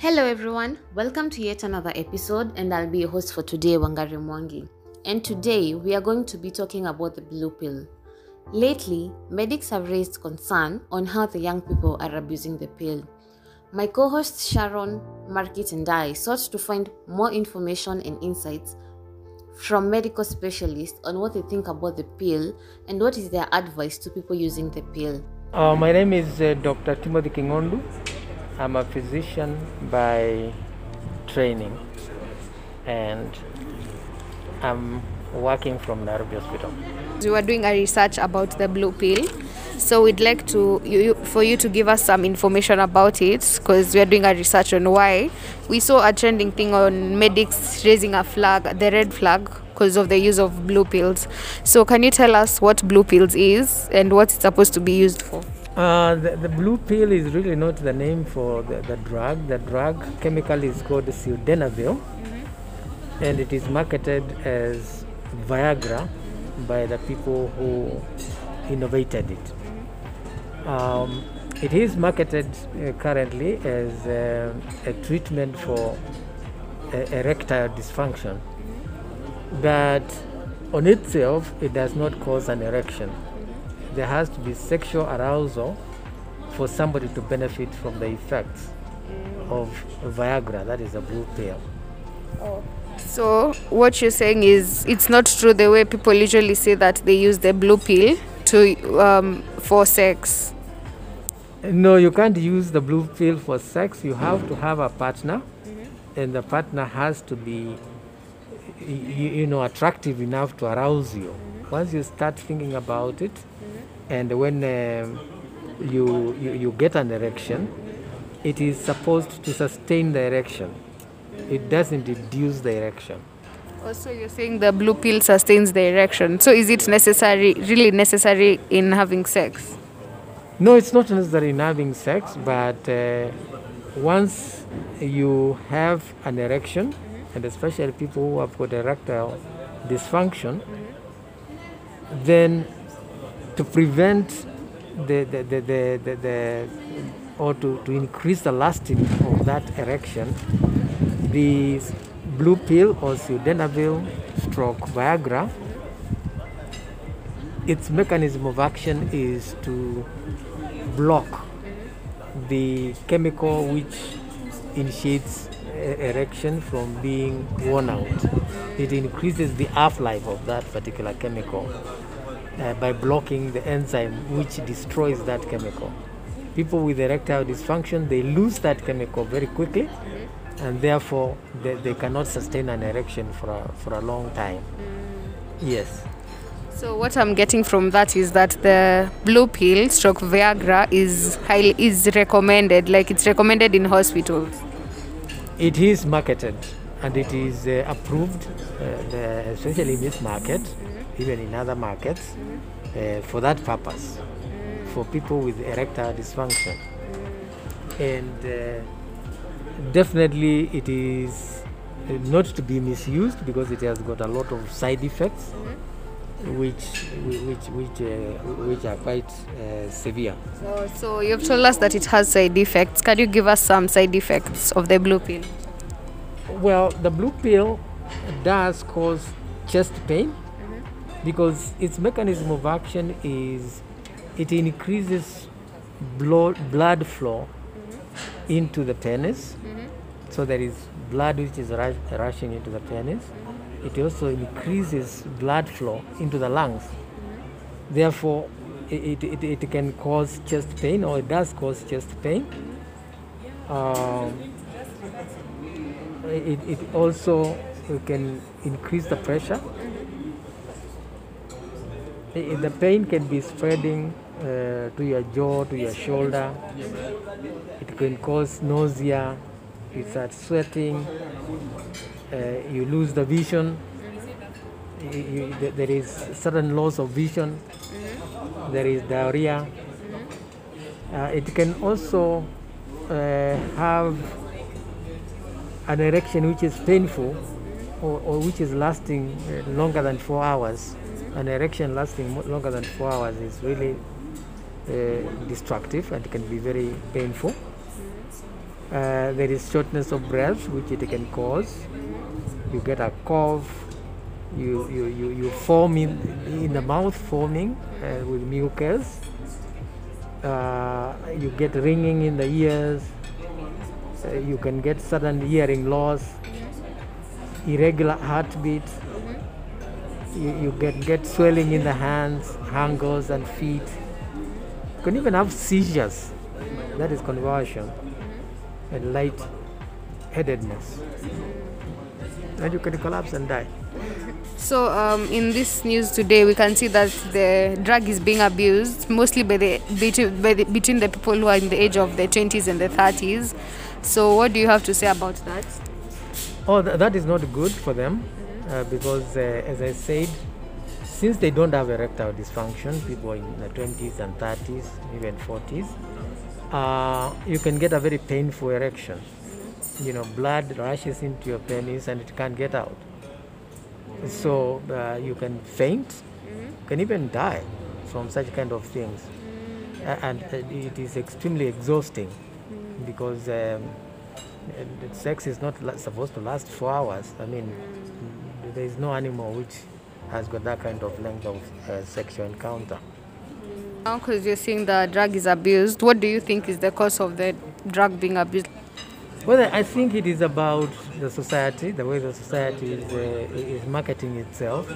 Hello everyone, welcome to yet another episode and I'll be your host for today, Wangari Mwangi. And today we are going to be talking about the blue pill. Lately, medics have raised concern on how the young people are abusing the pill. My co-hosts Sharon, Markit and I sought to find more information and insights from medical specialists on what they think about the pill and what is their advice to people using the pill. Uh, my name is uh, Dr. Timothy Kingondu. I'm a physician by training and I'm working from Nairobi Hospital. We were doing a research about the blue pill, so we'd like to you, for you to give us some information about it because we are doing a research on why we saw a trending thing on medics raising a flag, the red flag, because of the use of blue pills. So can you tell us what blue pills is and what it's supposed to be used for? Uh, the, the blue pill is really not the name for the, the drug. The drug chemical is called sildenafil and it is marketed as Viagra by the people who innovated it. Um, it is marketed uh, currently as uh, a treatment for uh, erectile dysfunction, but on itself, it does not cause an erection. There has to be sexual arousal for somebody to benefit from the effects of Viagra, that is a blue pill. So what you're saying is it's not true the way people usually say that they use the blue pill to um, for sex. No, you can't use the blue pill for sex. You have to have a partner, and the partner has to be, y- y- you know, attractive enough to arouse you. Once you start thinking about it, and when um, you, you you get an erection, it is supposed to sustain the erection. It doesn't induce the erection. Also, you're saying the blue pill sustains the erection. So, is it necessary, really necessary in having sex? No, it's not necessary in having sex, but uh, once you have an erection, and especially people who have got erectile dysfunction, then to prevent the, the, the, the, the, the or to, to increase the lasting of that erection, the blue pill or sildenafil stroke Viagra, its mechanism of action is to block the chemical which initiates erection from being worn out. It increases the half-life of that particular chemical uh, by blocking the enzyme which destroys that chemical. People with erectile dysfunction they lose that chemical very quickly, and therefore they, they cannot sustain an erection for a, for a long time. Yes. So, what I'm getting from that is that the blue pill stroke Viagra is highly is recommended, like it's recommended in hospitals. It is marketed and it is uh, approved, uh, the, especially in this market, even in other markets, uh, for that purpose, for people with erectile dysfunction. And uh, definitely it is uh, not to be misused because it has got a lot of side effects. Which, which, which, uh, which are quite uh, severe. So, so you've told us that it has side effects. Can you give us some side effects of the blue pill? Well, the blue pill does cause chest pain because its mechanism of action is it increases blood, blood flow mm-hmm. into the penis. Mm-hmm. So there is blood which is rush, rushing into the penis. Mm-hmm. It also increases blood flow into the lungs. Therefore, it, it, it, it can cause chest pain or it does cause chest pain. Um, it, it also can increase the pressure. The pain can be spreading uh, to your jaw, to your shoulder. It can cause nausea. You start sweating. Uh, you lose the vision. You, you, there is sudden loss of vision. There is diarrhea. Uh, it can also uh, have an erection which is painful or, or which is lasting uh, longer than four hours. An erection lasting longer than four hours is really uh, destructive and can be very painful. Uh, there is shortness of breath, which it can cause. You get a cough. You you you, you foam in, in the mouth, forming uh, with mucus. You get ringing in the ears. You can get sudden hearing loss, irregular heartbeat. You, you get get swelling in the hands, ankles, and feet. You can even have seizures. That is convulsion and light headedness. And you can collapse and die. So, um, in this news today, we can see that the drug is being abused mostly by the, between, by the, between the people who are in the age of the 20s and the 30s. So, what do you have to say about that? Oh, th- that is not good for them uh, because, uh, as I said, since they don't have erectile dysfunction, people in the 20s and 30s, even 40s, uh, you can get a very painful erection. You know, blood rushes into your penis and it can't get out. So uh, you can faint, can even die from such kind of things. And uh, it is extremely exhausting because um, sex is not supposed to last four hours. I mean, there is no animal which has got that kind of length of uh, sexual encounter. Now, because you're saying the drug is abused, what do you think is the cause of the drug being abused? Well, I think it is about the society, the way the society is, uh, is marketing itself.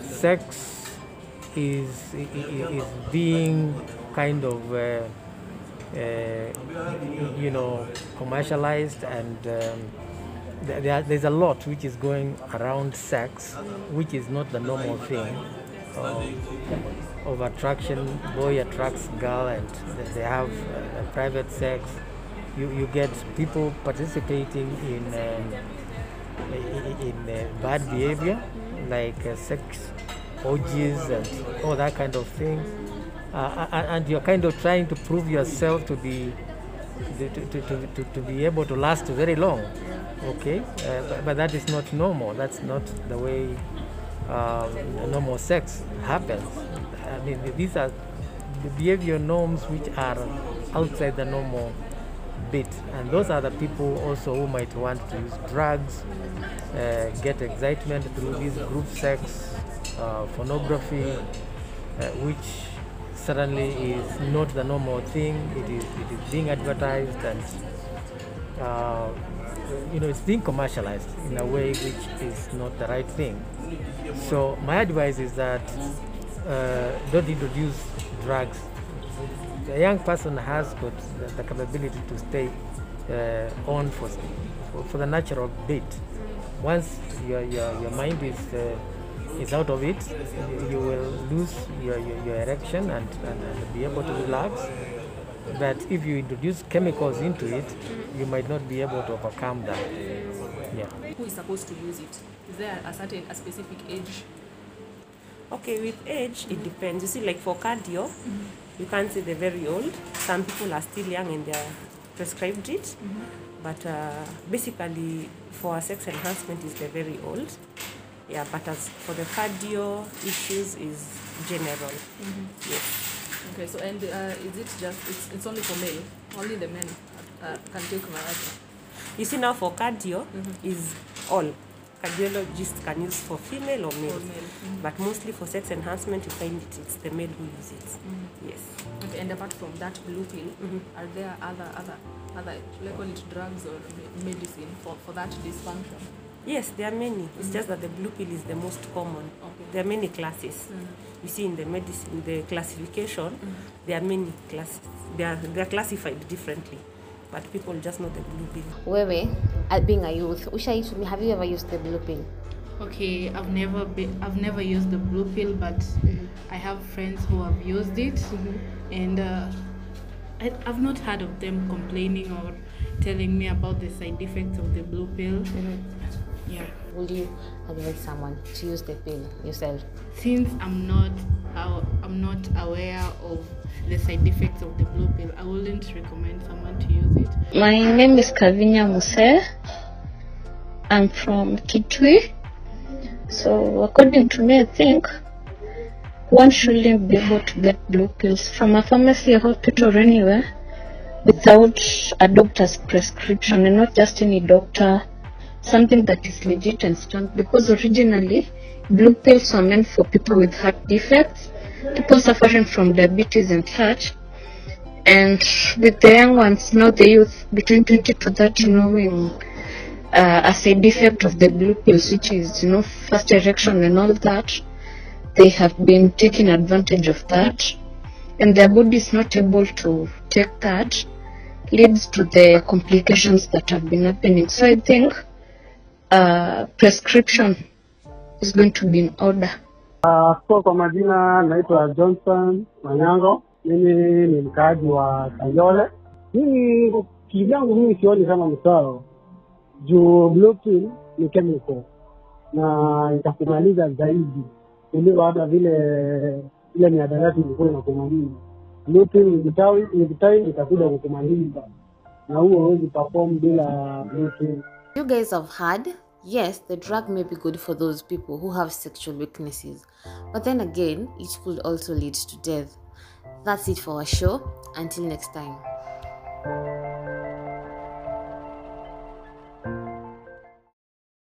Sex is, is being kind of, uh, uh, you know, commercialized and um, there, there- there's a lot which is going around sex, which is not the normal thing. Um, of attraction, boy attracts girl, and they have uh, private sex. You, you get people participating in um, in uh, bad behavior, like uh, sex orgies and all that kind of thing, uh, and you're kind of trying to prove yourself to be to, to, to, to, to be able to last very long. Okay, uh, but, but that is not normal. That's not the way um, normal sex happens. I mean, these are the behavior norms which are outside the normal bit, and those are the people also who might want to use drugs, uh, get excitement through this group sex, uh, pornography, uh, which certainly is not the normal thing. It is it is being advertised and uh, you know it's being commercialized in a way which is not the right thing. So my advice is that uh, don't introduce drugs. A young person has got the, the capability to stay uh, on for, for for the natural bit. Once your your, your mind is uh, is out of it, you will lose your, your, your erection and, and, and be able to relax. But if you introduce chemicals into it, you might not be able to overcome that. Yeah. who is supposed to use it? Is there a certain a specific age? Okay, with age, it depends. You see, like for cardio, mm-hmm. you can't say they're very old. Some people are still young and they're prescribed it. Mm-hmm. But uh, basically, for sex enhancement, is they're very old. Yeah, but as for the cardio issues, is general. Mm-hmm. Yes. Okay, so and uh, is it just it's, it's only for male? Only the men uh, can take Viagra. You see, now for cardio, is all. Cardiologists can use for female or male. male. Mhm. But mostly for sex enhancement, you find it, it's the male who use it. Yes. Okay, and apart from that blue pill, Mhm. are there other other other I call it drugs or medicine for, for that dysfunction? Yes, there are many. It's just that the blue pill is the most common. Okay. There are many classes. Mm. You see, in the medicine, the classification, mm. there are many classes. They are they are classified differently, but people just know the blue pill. Wewe, being a youth, ushaitumia, have you ever used the blue pill? Okay, I've never been, I've never used the blue pill, but mm-hmm. I have friends who have used it, mm-hmm. and uh, I, I've not heard of them complaining or telling me about the side effects of the blue pill. Mm-hmm. Yeah, Will you advise someone to use the pill yourself? since I'm not, aw- I'm not aware of the side effects of the blue pill, I wouldn't recommend someone to use it. My name is Kavinya Muse. I'm from Kitui. So, according to me, I think one shouldn't be able to get blue pills from a pharmacy or hospital or anywhere. without a doctor's prescription and not just any doctor, something that is legit and strong. Because originally, blue pills were meant for people with heart defects, people suffering from diabetes and heart. And with the young ones, now the youth between 20 to 30 knowing uh, as a defect of the blue pills, which is, you know, first erection and all that, they have been taking advantage of that. And their body is not able to take that, leads to the complications that have been happening. So I think uh, prescription is going to be in order. Uh, so kwa majina naitwa Johnson Manyango. Mimi ni mkaaji wa Kayole. Mimi kivyangu mimi sioni kama msao juu blueprint ni chemical na itakumaliza zaidi kuliko hata vile ile miadarati ilikuwa inakumaliza. Blueprint pill ni vitawi itakuja kukumaliza, na huo huwezi perform bila blueprint. You guys have heard, yes, the drug may be good for those people who have sexual weaknesses, but then again, it could also lead to death. That's it for our show. Until next time.